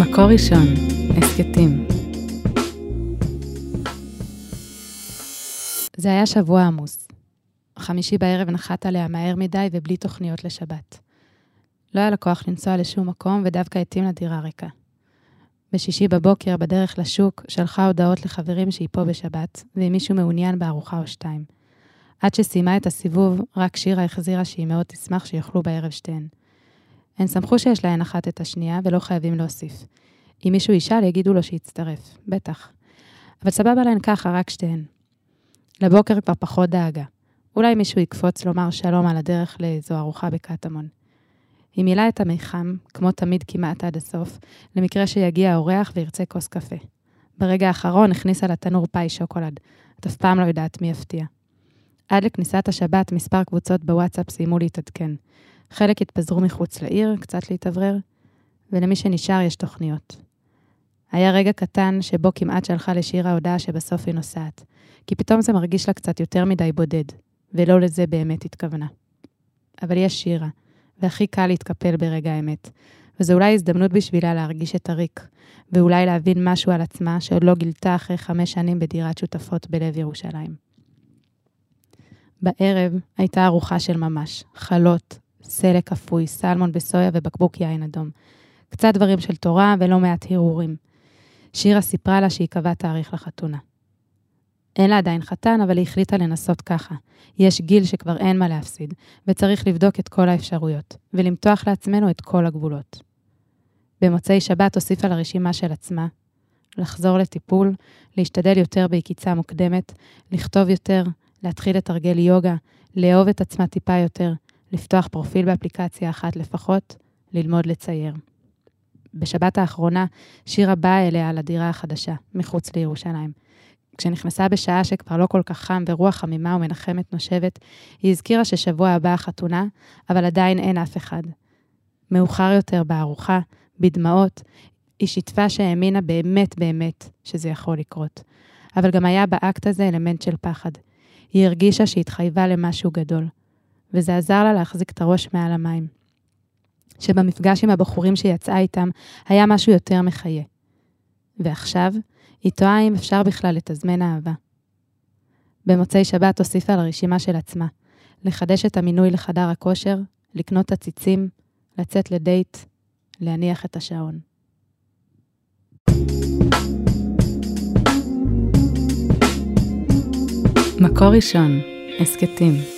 מקור ראשון, הסכתים. זה היה שבוע עמוס. חמישי בערב נחת עליה מהר מדי ובלי תוכניות לשבת. לא היה לה כוח לנסוע לשום מקום ודווקא התאים לדירה ריקה. בשישי בבוקר, בדרך לשוק, שלחה הודעות לחברים שהיא פה בשבת, ואם מישהו מעוניין בארוחה או שתיים. עד שסיימה את הסיבוב, רק שירה החזירה שהיא מאוד תשמח שיאכלו בערב שתיהן. הן שמחו שיש להן אחת את השנייה ולא חייבים להוסיף. אם מישהו ישאל, יגידו לו שיצטרף, בטח. אבל סבבה להן ככה, רק שתיהן. לבוקר כבר פחות דאגה. אולי מישהו יקפוץ לומר שלום על הדרך לאיזו ארוחה בקטמון. היא מילאה את המיחם, כמו תמיד כמעט עד הסוף, למקרה שיגיע האורח וירצה כוס קפה. ברגע האחרון הכניסה לתנור פאי שוקולד. את אף פעם לא יודעת מי יפתיע. עד לכניסת השבת מספר קבוצות בוואטסאפ סיימו להתעדכן. חלק התפזרו מחוץ לעיר, קצת להתאוורר, ולמי שנשאר יש תוכניות. היה רגע קטן שבו כמעט שלחה לשירה הודעה שבסוף היא נוסעת, כי פתאום זה מרגיש לה קצת יותר מדי בודד, ולא לזה באמת התכוונה. אבל יש שירה, והכי קל להתקפל ברגע האמת, וזו אולי הזדמנות בשבילה להרגיש את הריק, ואולי להבין משהו על עצמה שעוד לא גילתה אחרי חמש שנים בדירת שותפות בלב ירושלים. בערב הייתה ארוחה של ממש, חלות, סלק כפוי, סלמון בסויה ובקבוק יין אדום. קצת דברים של תורה ולא מעט הרהורים. שירה סיפרה לה שהיא קבעה תאריך לחתונה. אין לה עדיין חתן, אבל היא החליטה לנסות ככה. יש גיל שכבר אין מה להפסיד, וצריך לבדוק את כל האפשרויות, ולמתוח לעצמנו את כל הגבולות. במוצאי שבת הוסיפה לרשימה של עצמה, לחזור לטיפול, להשתדל יותר ביקיצה מוקדמת, לכתוב יותר, להתחיל לתרגל יוגה, לאהוב את עצמה טיפה יותר, לפתוח פרופיל באפליקציה אחת לפחות, ללמוד לצייר. בשבת האחרונה, שירה באה אליה לדירה החדשה, מחוץ לירושלים. כשנכנסה בשעה שכבר לא כל כך חם ורוח חמימה ומנחמת נושבת, היא הזכירה ששבוע הבא החתונה, אבל עדיין אין אף אחד. מאוחר יותר בארוחה, בדמעות, היא שיתפה שהאמינה באמת באמת שזה יכול לקרות. אבל גם היה באקט הזה אלמנט של פחד. היא הרגישה שהתחייבה למשהו גדול, וזה עזר לה להחזיק את הראש מעל המים. שבמפגש עם הבחורים שיצאה איתם היה משהו יותר מחיה. ועכשיו, היא תוהה אם אפשר בכלל לתזמן אהבה. במוצאי שבת הוסיפה לרשימה של עצמה, לחדש את המינוי לחדר הכושר, לקנות עציצים, לצאת לדייט, להניח את השעון. מקור ראשון, הסכתים.